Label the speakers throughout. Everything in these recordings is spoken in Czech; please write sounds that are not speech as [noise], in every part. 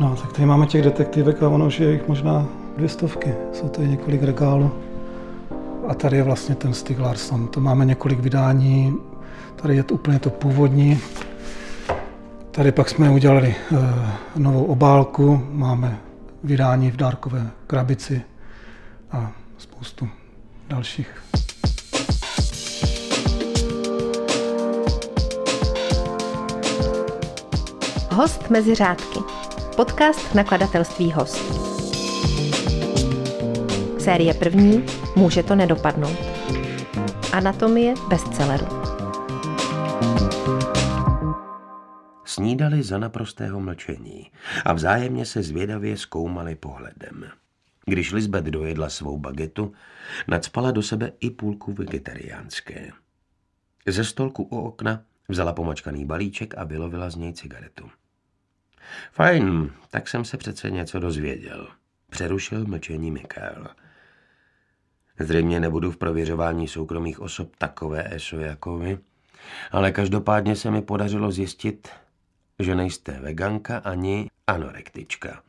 Speaker 1: No, tak tady máme těch detektivek a ono už je jich možná dvě stovky. Jsou tady několik regálů. A tady je vlastně ten Stig Larsson. To máme několik vydání. Tady je to úplně to původní. Tady pak jsme udělali e, novou obálku. Máme vydání v dárkové krabici a spoustu dalších.
Speaker 2: Host mezi řádky. Podcast nakladatelství Host. Série první Může to nedopadnout. Anatomie bestselleru.
Speaker 3: Snídali za naprostého mlčení a vzájemně se zvědavě zkoumali pohledem. Když Lisbeth dojedla svou bagetu, nadspala do sebe i půlku vegetariánské. Ze stolku u okna vzala pomačkaný balíček a vylovila z něj cigaretu. Fajn, tak jsem se přece něco dozvěděl. Přerušil mlčení Mikael. Zřejmě nebudu v prověřování soukromých osob takové eso jako vy, ale každopádně se mi podařilo zjistit, že nejste veganka ani anorektička.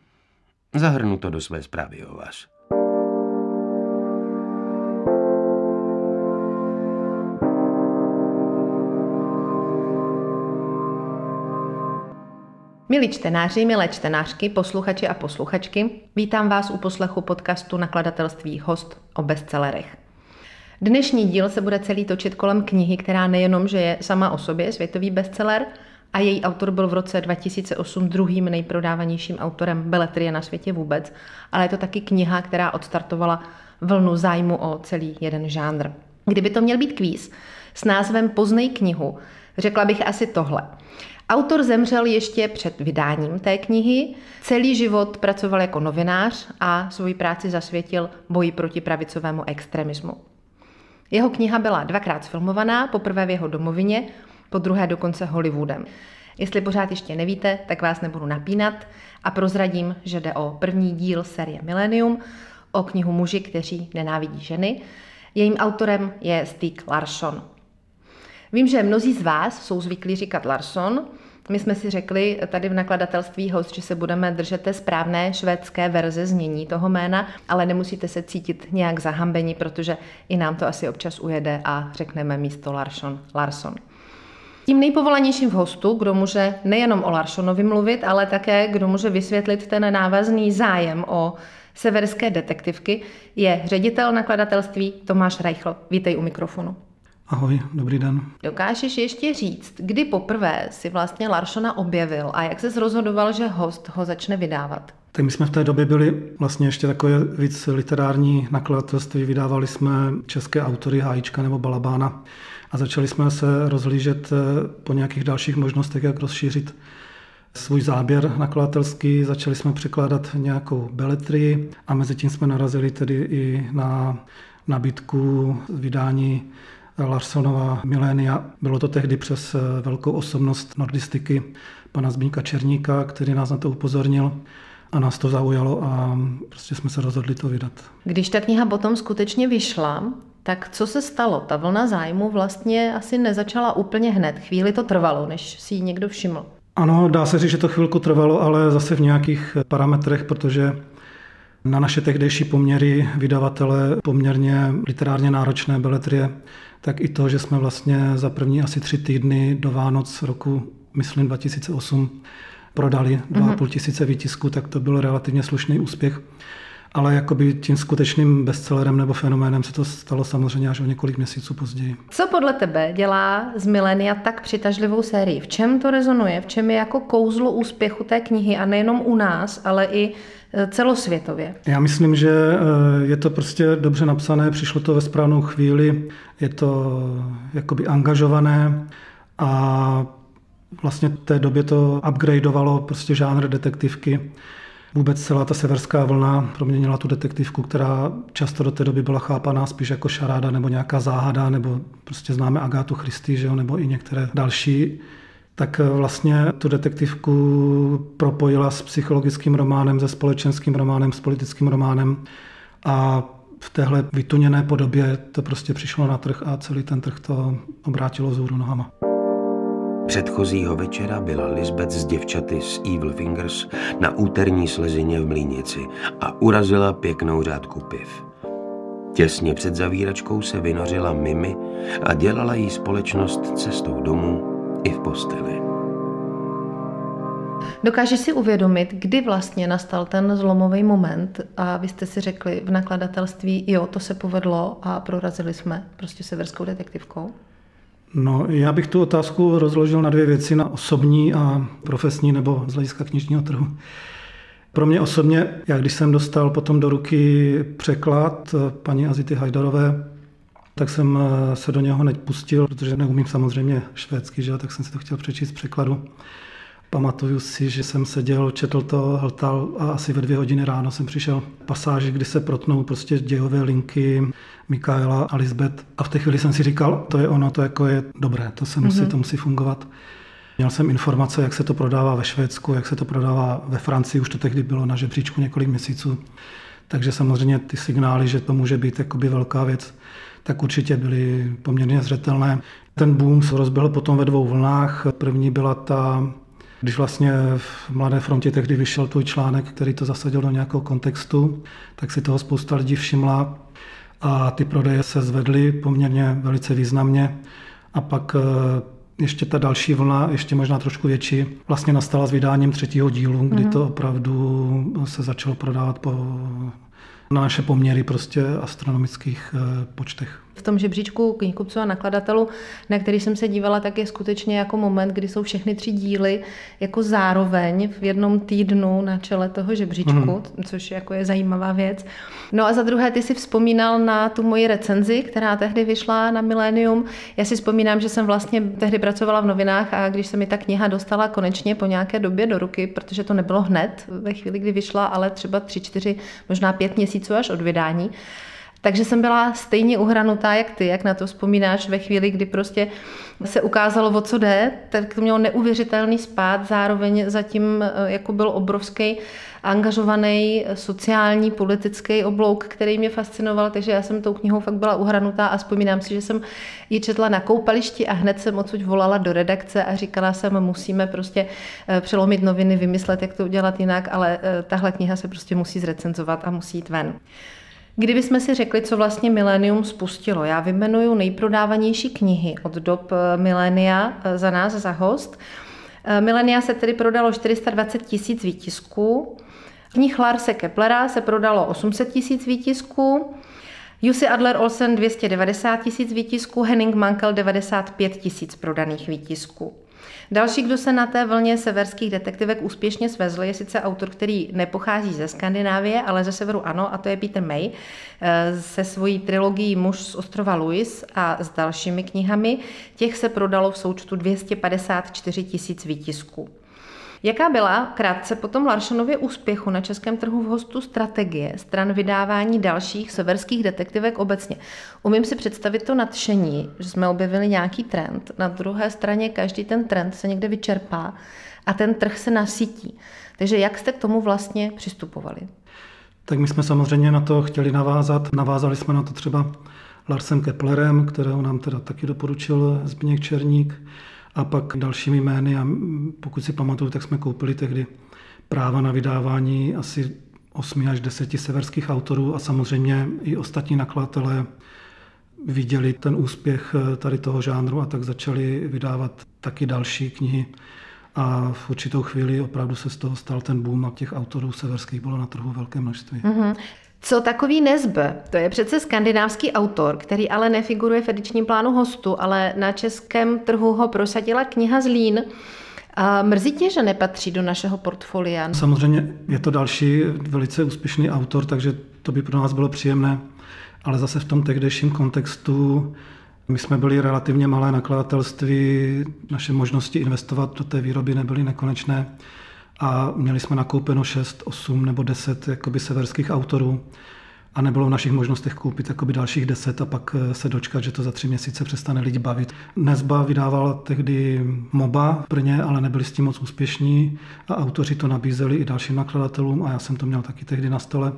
Speaker 3: Zahrnu to do své zprávy o vás.
Speaker 2: Milí čtenáři, milé čtenářky, posluchači a posluchačky, vítám vás u poslechu podcastu nakladatelství Host o bestsellerech. Dnešní díl se bude celý točit kolem knihy, která nejenom, že je sama o sobě světový bestseller, a její autor byl v roce 2008 druhým nejprodávanějším autorem beletrie na světě vůbec, ale je to taky kniha, která odstartovala vlnu zájmu o celý jeden žánr. Kdyby to měl být kvíz s názvem Poznej knihu, řekla bych asi tohle. Autor zemřel ještě před vydáním té knihy. Celý život pracoval jako novinář a svoji práci zasvětil boji proti pravicovému extremismu. Jeho kniha byla dvakrát sfilmovaná, poprvé v jeho domovině, po druhé dokonce Hollywoodem. Jestli pořád ještě nevíte, tak vás nebudu napínat a prozradím, že jde o první díl série Millennium, o knihu Muži, kteří nenávidí ženy. Jejím autorem je Stig Larsson. Vím, že mnozí z vás jsou zvyklí říkat Larson. My jsme si řekli tady v nakladatelství Host, že se budeme držet té správné švédské verze znění toho jména, ale nemusíte se cítit nějak zahambení, protože i nám to asi občas ujede a řekneme místo Larson Larson. Tím nejpovolanějším v hostu, kdo může nejenom o Larsonovi mluvit, ale také kdo může vysvětlit ten návazný zájem o severské detektivky, je ředitel nakladatelství Tomáš Reichl. Vítej u mikrofonu.
Speaker 1: Ahoj, dobrý den.
Speaker 2: Dokážeš ještě říct, kdy poprvé si vlastně Larsona objevil a jak se rozhodoval, že host ho začne vydávat?
Speaker 1: Tak my jsme v té době byli vlastně ještě takové víc literární nakladatelství. Vydávali jsme české autory Hájíčka nebo Balabána a začali jsme se rozhlížet eh, po nějakých dalších možnostech, jak rozšířit svůj záběr nakladatelský. Začali jsme překládat nějakou beletrii a mezi tím jsme narazili tedy i na nabídku vydání Larsonova milénia. Bylo to tehdy přes eh, velkou osobnost nordistiky pana Zbínka Černíka, který nás na to upozornil a nás to zaujalo a prostě jsme se rozhodli to vydat.
Speaker 2: Když ta kniha potom skutečně vyšla, tak co se stalo? Ta vlna zájmu vlastně asi nezačala úplně hned. Chvíli to trvalo, než si ji někdo všiml.
Speaker 1: Ano, dá se říct, že to chvilku trvalo, ale zase v nějakých parametrech, protože na naše tehdejší poměry vydavatele poměrně literárně náročné beletrie tak i to, že jsme vlastně za první asi tři týdny do Vánoc roku, myslím 2008, prodali 2,5 mm-hmm. tisíce výtisků, tak to byl relativně slušný úspěch. Ale jakoby tím skutečným bestsellerem nebo fenoménem se to stalo samozřejmě až o několik měsíců později.
Speaker 2: Co podle tebe dělá z Milenia tak přitažlivou sérii? V čem to rezonuje? V čem je jako kouzlo úspěchu té knihy a nejenom u nás, ale i celosvětově?
Speaker 1: Já myslím, že e, je to prostě dobře napsané, přišlo to ve správnou chvíli, je to jakoby angažované a vlastně v té době to upgradeovalo prostě žánr detektivky. Vůbec celá ta severská vlna proměnila tu detektivku, která často do té doby byla chápaná spíš jako šaráda nebo nějaká záhada, nebo prostě známe Agátu Christy, že jo, nebo i některé další tak vlastně tu detektivku propojila s psychologickým románem, se společenským románem, s politickým románem a v téhle vytuněné podobě to prostě přišlo na trh a celý ten trh to obrátilo vzhůru nohama.
Speaker 3: Předchozího večera byla Lisbeth s děvčaty z Evil Fingers na úterní slezině v Mlínici a urazila pěknou řádku piv. Těsně před zavíračkou se vynořila Mimi a dělala jí společnost cestou domů i v posteli.
Speaker 2: Dokážeš si uvědomit, kdy vlastně nastal ten zlomový moment a vy jste si řekli v nakladatelství, jo, to se povedlo a prorazili jsme prostě severskou detektivkou?
Speaker 1: No, já bych tu otázku rozložil na dvě věci, na osobní a profesní nebo z hlediska knižního trhu. Pro mě osobně, já když jsem dostal potom do ruky překlad paní Azity Hajdarové, tak jsem se do něho nepustil, protože neumím samozřejmě švédsky, že? tak jsem si to chtěl přečíst z překladu. Pamatuju si, že jsem seděl, četl to, hltal a asi ve dvě hodiny ráno jsem přišel pasáži, kdy se protnou prostě dějové linky Mikaela a Lisbeth. A v té chvíli jsem si říkal, to je ono, to jako je dobré, to se musí, mm-hmm. to musí fungovat. Měl jsem informace, jak se to prodává ve Švédsku, jak se to prodává ve Francii, už to tehdy bylo na žebříčku několik měsíců. Takže samozřejmě ty signály, že to může být jakoby velká věc, tak určitě byly poměrně zřetelné. Ten boom se rozběhl potom ve dvou vlnách. První byla ta když vlastně v Mladé frontě tehdy vyšel tvůj článek, který to zasadil do nějakého kontextu, tak si toho spousta lidí všimla a ty prodeje se zvedly poměrně velice významně. A pak eh, ještě ta další vlna, ještě možná trošku větší, vlastně nastala s vydáním třetího dílu, kdy mhm. to opravdu se začalo prodávat po, na naše poměry prostě astronomických eh, počtech
Speaker 2: v tom žebříčku knihkupců a nakladatelů, na který jsem se dívala, tak je skutečně jako moment, kdy jsou všechny tři díly jako zároveň v jednom týdnu na čele toho žebříčku, mm. což jako je zajímavá věc. No a za druhé, ty si vzpomínal na tu moji recenzi, která tehdy vyšla na Millennium. Já si vzpomínám, že jsem vlastně tehdy pracovala v novinách a když se mi ta kniha dostala konečně po nějaké době do ruky, protože to nebylo hned ve chvíli, kdy vyšla, ale třeba tři, čtyři, možná pět měsíců až od vydání, takže jsem byla stejně uhranutá, jak ty, jak na to vzpomínáš ve chvíli, kdy prostě se ukázalo, o co jde, tak to mělo neuvěřitelný spát, zároveň zatím eh, jako byl obrovský angažovaný sociální, politický oblouk, který mě fascinoval, takže já jsem tou knihou fakt byla uhranutá a vzpomínám si, že jsem ji četla na koupališti a hned jsem odsud volala do redakce a říkala jsem, musíme prostě eh, přelomit noviny, vymyslet, jak to udělat jinak, ale eh, tahle kniha se prostě musí zrecenzovat a musí jít ven. Kdybychom si řekli, co vlastně Millennium spustilo, já vymenuju nejprodávanější knihy od dob eh, milénia eh, za nás, za host. Eh, Milenia se tedy prodalo 420 tisíc výtisků, knih Larse Keplera se prodalo 800 tisíc výtisků, Jussi Adler Olsen 290 tisíc výtisků, Henning Mankel 95 tisíc prodaných výtisků. Další, kdo se na té vlně severských detektivek úspěšně svezl, je sice autor, který nepochází ze Skandinávie, ale ze severu ano, a to je Peter May eh, se svojí trilogií Muž z ostrova Louis a s dalšími knihami. Těch se prodalo v součtu 254 tisíc výtisků. Jaká byla krátce po tom Larsonově úspěchu na českém trhu v hostu strategie stran vydávání dalších severských detektivek obecně? Umím si představit to nadšení, že jsme objevili nějaký trend. Na druhé straně každý ten trend se někde vyčerpá a ten trh se nasytí. Takže jak jste k tomu vlastně přistupovali?
Speaker 1: Tak my jsme samozřejmě na to chtěli navázat. Navázali jsme na to třeba Larsem Keplerem, kterého nám teda taky doporučil Zbigněk Černík a pak dalšími jmény. A pokud si pamatuju, tak jsme koupili tehdy práva na vydávání asi 8 až 10 severských autorů a samozřejmě i ostatní nakladatelé viděli ten úspěch eh, tady toho žánru a tak začali vydávat taky další knihy. A v určitou chvíli opravdu se z toho stal ten boom a těch autorů severských bylo na trhu velké množství. Mm-hmm.
Speaker 2: Co takový Nezbe? To je přece skandinávský autor, který ale nefiguruje v edičním plánu hostu, ale na českém trhu ho prosadila kniha Zlín. A mrzí tě, že nepatří do našeho portfolia?
Speaker 1: Samozřejmě je to další velice úspěšný autor, takže to by pro nás bylo příjemné, ale zase v tom tehdejším kontextu my jsme byli relativně malé nakladatelství, naše možnosti investovat do té výroby nebyly nekonečné a měli jsme nakoupeno 6, 8 nebo 10 jakoby severských autorů a nebylo v našich možnostech koupit jakoby dalších 10 a pak eh, se dočkat, že to za tři měsíce přestane lidi bavit. Nezba vydával tehdy MOBA v Brně, ale nebyli s tím moc úspěšní a autoři to nabízeli i dalším nakladatelům a já jsem to měl taky tehdy na stole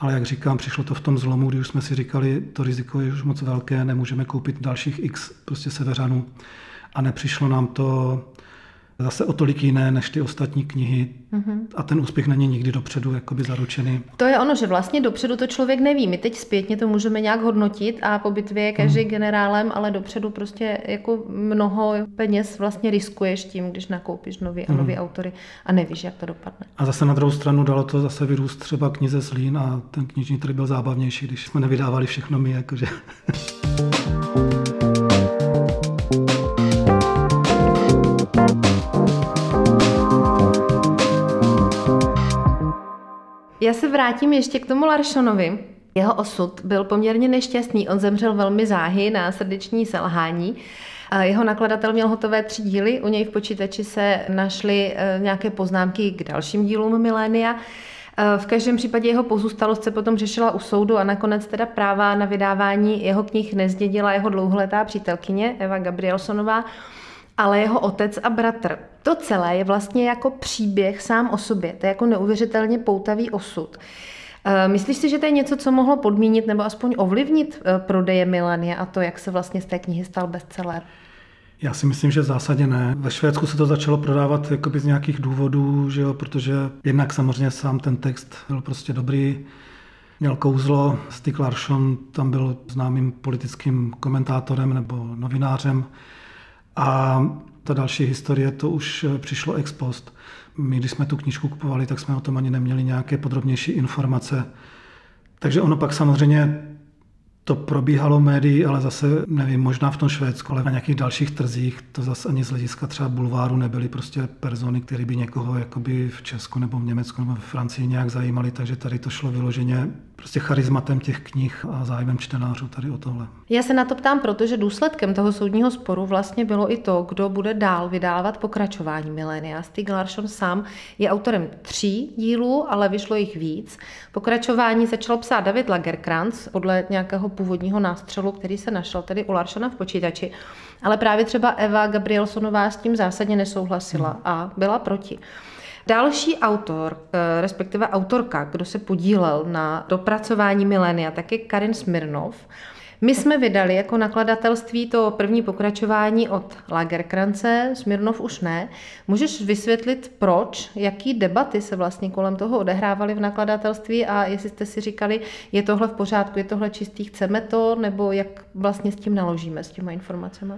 Speaker 1: ale jak říkám, přišlo to v tom zlomu, kdy už jsme si říkali, to riziko je už moc velké, nemůžeme koupit dalších x prostě severanů a nepřišlo nám to zase o tolik jiné než ty ostatní knihy mm-hmm. a ten úspěch není nikdy dopředu jakoby zaručený.
Speaker 2: To je ono, že vlastně dopředu to člověk neví. My teď zpětně to můžeme nějak hodnotit a po bitvě je každý mm. generálem, ale dopředu prostě jako mnoho peněz vlastně riskuješ tím, když nakoupíš nový a nový mm. autory a nevíš, jak to dopadne.
Speaker 1: A zase na druhou stranu dalo to zase vyrůst třeba knize Zlín a ten knižní trh byl zábavnější, když jsme nevydávali všechno my, jakože. [laughs]
Speaker 2: Já se vrátím ještě k tomu Larsonovi. Jeho osud byl poměrně nešťastný. On zemřel velmi záhy na srdeční selhání. Jeho nakladatel měl hotové tři díly, u něj v počítači se našly e, nějaké poznámky k dalším dílům Milénia. E, v každém případě jeho pozůstalost se potom řešila u soudu a nakonec teda práva na vydávání jeho knih nezdědila jeho dlouholetá přítelkyně Eva Gabrielsonová, ale jeho otec a bratr. To celé je vlastně jako příběh sám o sobě. To je jako neuvěřitelně poutavý osud. Eh, myslíš si, že to je něco, co mohlo podmínit nebo aspoň ovlivnit eh, prodeje Milania a to, jak se vlastně z té knihy stal bestseller?
Speaker 1: Já si myslím, že v zásadě ne. Ve Švédsku se to začalo prodávat jakoby z nějakých důvodů, že jo, protože jednak samozřejmě sám ten text byl prostě dobrý, měl kouzlo. Stig Larsson tam byl známým politickým komentátorem nebo novinářem. A ta další historie, to už eh, přišlo ex post. My, když jsme tu knížku kupovali, tak jsme o tom ani neměli nějaké podrobnější informace. Takže ono pak samozřejmě to probíhalo médií, ale zase, nevím, možná v tom Švédsku, ale na nějakých dalších trzích to zase ani z hlediska třeba bulváru nebyly prostě persony, které by někoho jakoby v Česku nebo v Německu nebo v Francii nějak zajímaly, takže tady to šlo vyloženě prostě charizmatem těch knih a zájmem čtenářů tady o tohle.
Speaker 2: Já se na to ptám, protože důsledkem toho soudního sporu vlastně bylo i to, kdo bude dál vydávat pokračování Milénia. Stig Larsson sám je autorem tří dílů, ale vyšlo jich víc. Pokračování začal psát David Lagerkrantz podle nějakého původního nástřelu, který se našel tedy u Laršana v počítači. Ale právě třeba Eva Gabrielsonová s tím zásadně nesouhlasila a byla proti. Další autor, eh, respektive autorka, kdo se podílel na dopracování milénia, tak je Karin Smirnov. My jsme vydali jako nakladatelství to první pokračování od Lagerkrance, Smirnov už ne. Můžeš vysvětlit, proč, jaký debaty se vlastně kolem toho odehrávaly v nakladatelství a jestli jste si říkali, je tohle v pořádku, je tohle čistý, chceme to, nebo jak vlastně s tím naložíme, s těma informacemi?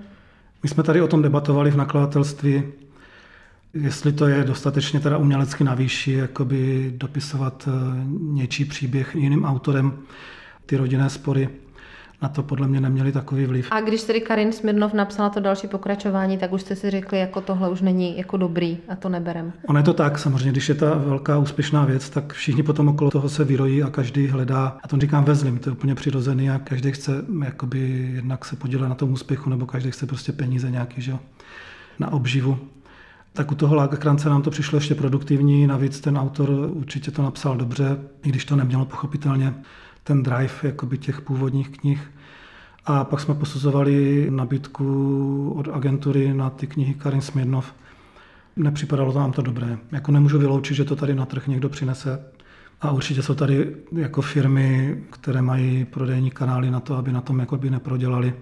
Speaker 1: My jsme tady o tom debatovali v nakladatelství, jestli to je dostatečně teda umělecky na výši, jakoby dopisovat eh, něčí příběh jiným autorem, ty rodinné spory na to podle mě neměli takový vliv.
Speaker 2: A když tedy Karin Smirnov napsala to další pokračování, tak už jste si řekli, jako tohle už není jako dobrý a to neberem.
Speaker 1: Ono je to tak, samozřejmě, když je ta velká úspěšná věc, tak všichni potom okolo toho se vyrojí a každý hledá, a to říkám ve zlým, to je úplně přirozený a každý chce jakoby jednak se podílet na tom úspěchu, nebo každý chce prostě peníze nějaký, že na obživu. Tak u toho Lagerkrance nám to přišlo ještě produktivní, navíc ten autor určitě to napsal dobře, i když to nemělo pochopitelně ten drive jakoby těch původních knih. A pak jsme posuzovali nabídku od agentury na ty knihy Karin Smirnov. Nepřipadalo nám to dobré. Jako nemůžu vyloučit, že to tady na trh někdo přinese. A určitě jsou tady jako firmy, které mají prodejní kanály na to, aby na tom jakoby neprodělali.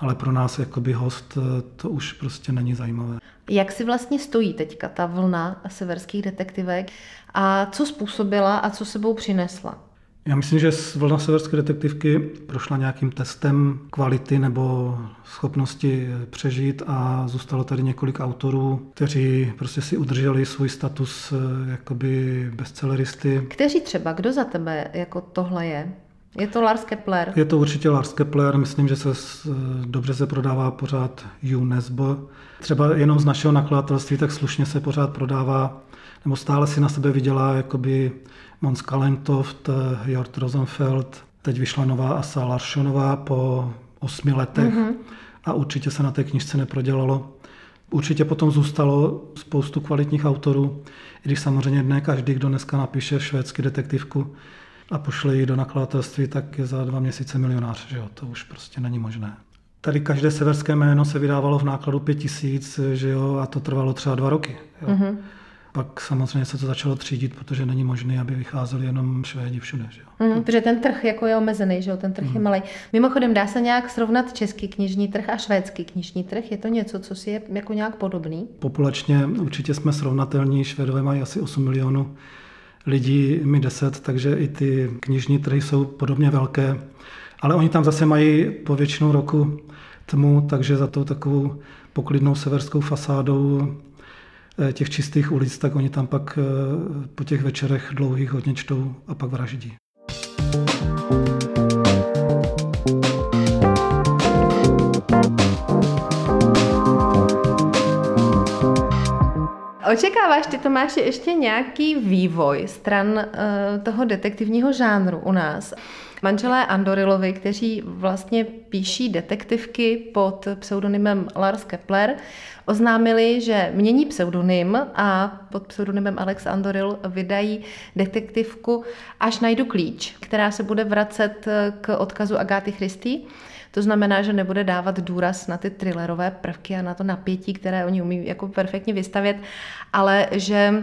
Speaker 1: Ale pro nás jakoby host to už prostě není zajímavé.
Speaker 2: Jak si vlastně stojí teďka ta vlna severských detektivek a co způsobila a co sebou přinesla?
Speaker 1: Já myslím, že vlna severské detektivky prošla nějakým testem kvality nebo schopnosti přežít a zůstalo tady několik autorů, kteří prostě si udrželi svůj status eh, jakoby bestselleristy.
Speaker 2: Kteří třeba? Kdo za tebe jako tohle je? Je to Lars Kepler?
Speaker 1: Je to určitě Lars Kepler. Myslím, že se eh, dobře se prodává pořád UNESCO. Třeba jenom z našeho nakladatelství tak slušně se pořád prodává, nebo stále si na sebe vydělá jakoby Mons Kalentoft, eh, Jort Rosenfeld, teď vyšla nová Asa Larssonová po osmi letech mm-hmm. a určitě se na té knižce neprodělalo. Určitě potom zůstalo spoustu kvalitních autorů, i když samozřejmě ne každý, kdo dneska napíše švédsky detektivku a pošle ji do nakladatelství, tak je za dva měsíce milionář. Že jo? To už prostě není možné. Tady každé severské jméno se vydávalo v nákladu pět tisíc, že jo, a to trvalo třeba dva roky. Jo. Mm-hmm. Pak samozřejmě se to začalo třídit, protože není možné, aby vycházeli jenom Švédi všude. Že jo?
Speaker 2: Mm, protože ten trh jako je omezený, že jo? ten trh mm. je malý. Mimochodem, dá se nějak srovnat český knižní trh a švédský knižní trh? Je to něco, co si je jako nějak podobný?
Speaker 1: Populačně určitě jsme srovnatelní. Švédové mají asi 8 milionů lidí, my 10, takže i ty knižní trhy jsou podobně velké. Ale oni tam zase mají po většinu roku tmu, takže za tou takovou poklidnou severskou fasádou eh, těch čistých ulic, tak oni tam pak eh, po těch večerech dlouhých hodně čtou a pak vraždí.
Speaker 2: Očekáváš ty, Tomáši, ještě nějaký vývoj stran uh, toho detektivního žánru u nás? Manželé Andorilovi, kteří vlastně píší detektivky pod pseudonymem Lars Kepler, oznámili, že mění pseudonym a pod pseudonymem Alex Andoril vydají detektivku Až najdu klíč, která se bude vracet k odkazu Agáty Christy. To znamená, že nebude dávat důraz na ty thrillerové prvky a na to napětí, které oni umí jako perfektně vystavět, ale že e,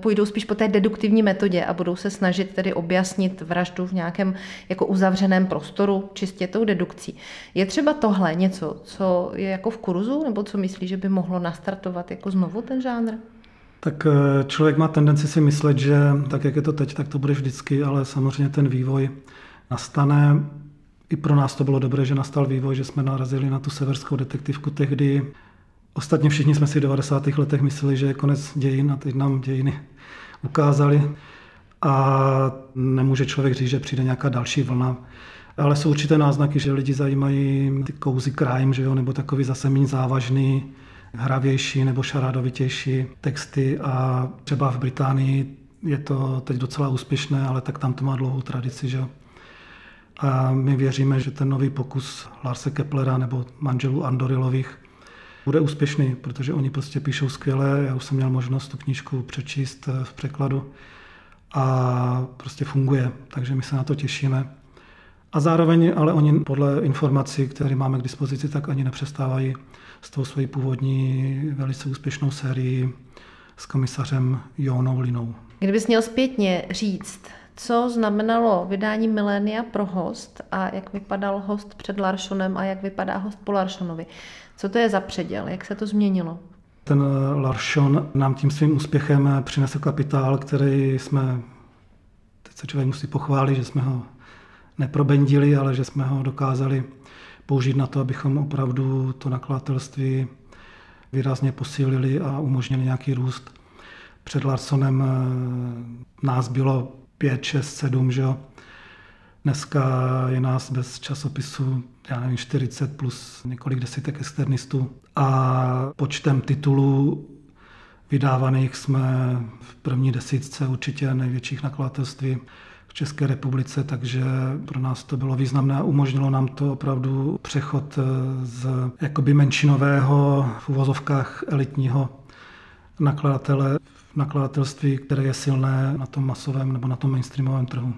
Speaker 2: půjdou spíš po té deduktivní metodě a budou se snažit tedy objasnit vraždu v nějakém jako uzavřeném prostoru čistě tou dedukcí. Je třeba tohle něco, co je jako v kurzu, nebo co myslí, že by mohlo nastartovat jako znovu ten žánr?
Speaker 1: Tak e, člověk má tendenci si myslet, že tak, jak je to teď, tak to bude vždycky, ale samozřejmě ten vývoj nastane i pro nás to bylo dobré, že nastal vývoj, že jsme narazili na tu severskou detektivku tehdy. Ostatně všichni jsme si v 90. letech mysleli, že je konec dějin a teď nám dějiny ukázali. A nemůže člověk říct, že přijde nějaká další vlna. Ale jsou určité náznaky, že lidi zajímají ty cozy crime, že jo, nebo takový zase méně závažný, hravější nebo šarádovitější texty. A třeba v Británii je to teď docela úspěšné, ale tak tam to má dlouhou tradici, že jo. A my věříme, že ten nový pokus Larse Keplera nebo manželů Andorilových bude úspěšný, protože oni prostě píšou skvěle. Já už jsem měl možnost tu knížku přečíst v překladu a prostě funguje, takže my se na to těšíme. A zároveň ale oni podle informací, které máme k dispozici, tak ani nepřestávají s tou svojí původní velice úspěšnou sérií s komisařem Jónou Linou.
Speaker 2: Kdybys měl zpětně říct, co znamenalo vydání Milénia pro host a jak vypadal host před Larssonem a jak vypadá host po Larssonovi. Co to je za předěl? Jak se to změnilo?
Speaker 1: Ten Larsson nám tím svým úspěchem přinesl kapitál, který jsme, teď se člověk musí pochválit, že jsme ho neprobendili, ale že jsme ho dokázali použít na to, abychom opravdu to nakladatelství výrazně posílili a umožnili nějaký růst. Před Larsonem eh, nás bylo 5, 6, 7, že jo. Dneska je nás bez časopisu, já nevím, 40 plus několik desítek externistů a počtem titulů vydávaných jsme v první desítce určitě největších nakladatelství v České republice, takže pro nás to bylo významné a umožnilo nám to opravdu přechod z jakoby menšinového v uvozovkách elitního nakladatele nakladatelství, které je silné na tom masovém nebo na tom mainstreamovém trhu.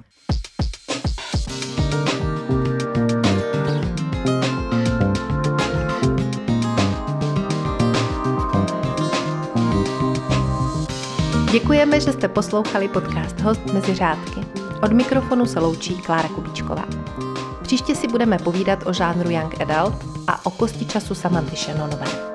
Speaker 2: Děkujeme, že jste poslouchali podcast Host mezi řádky. Od mikrofonu se loučí Klára Kubíčková. Příště si budeme povídat o žánru Young Adult a o kosti času Samanty Shannonové.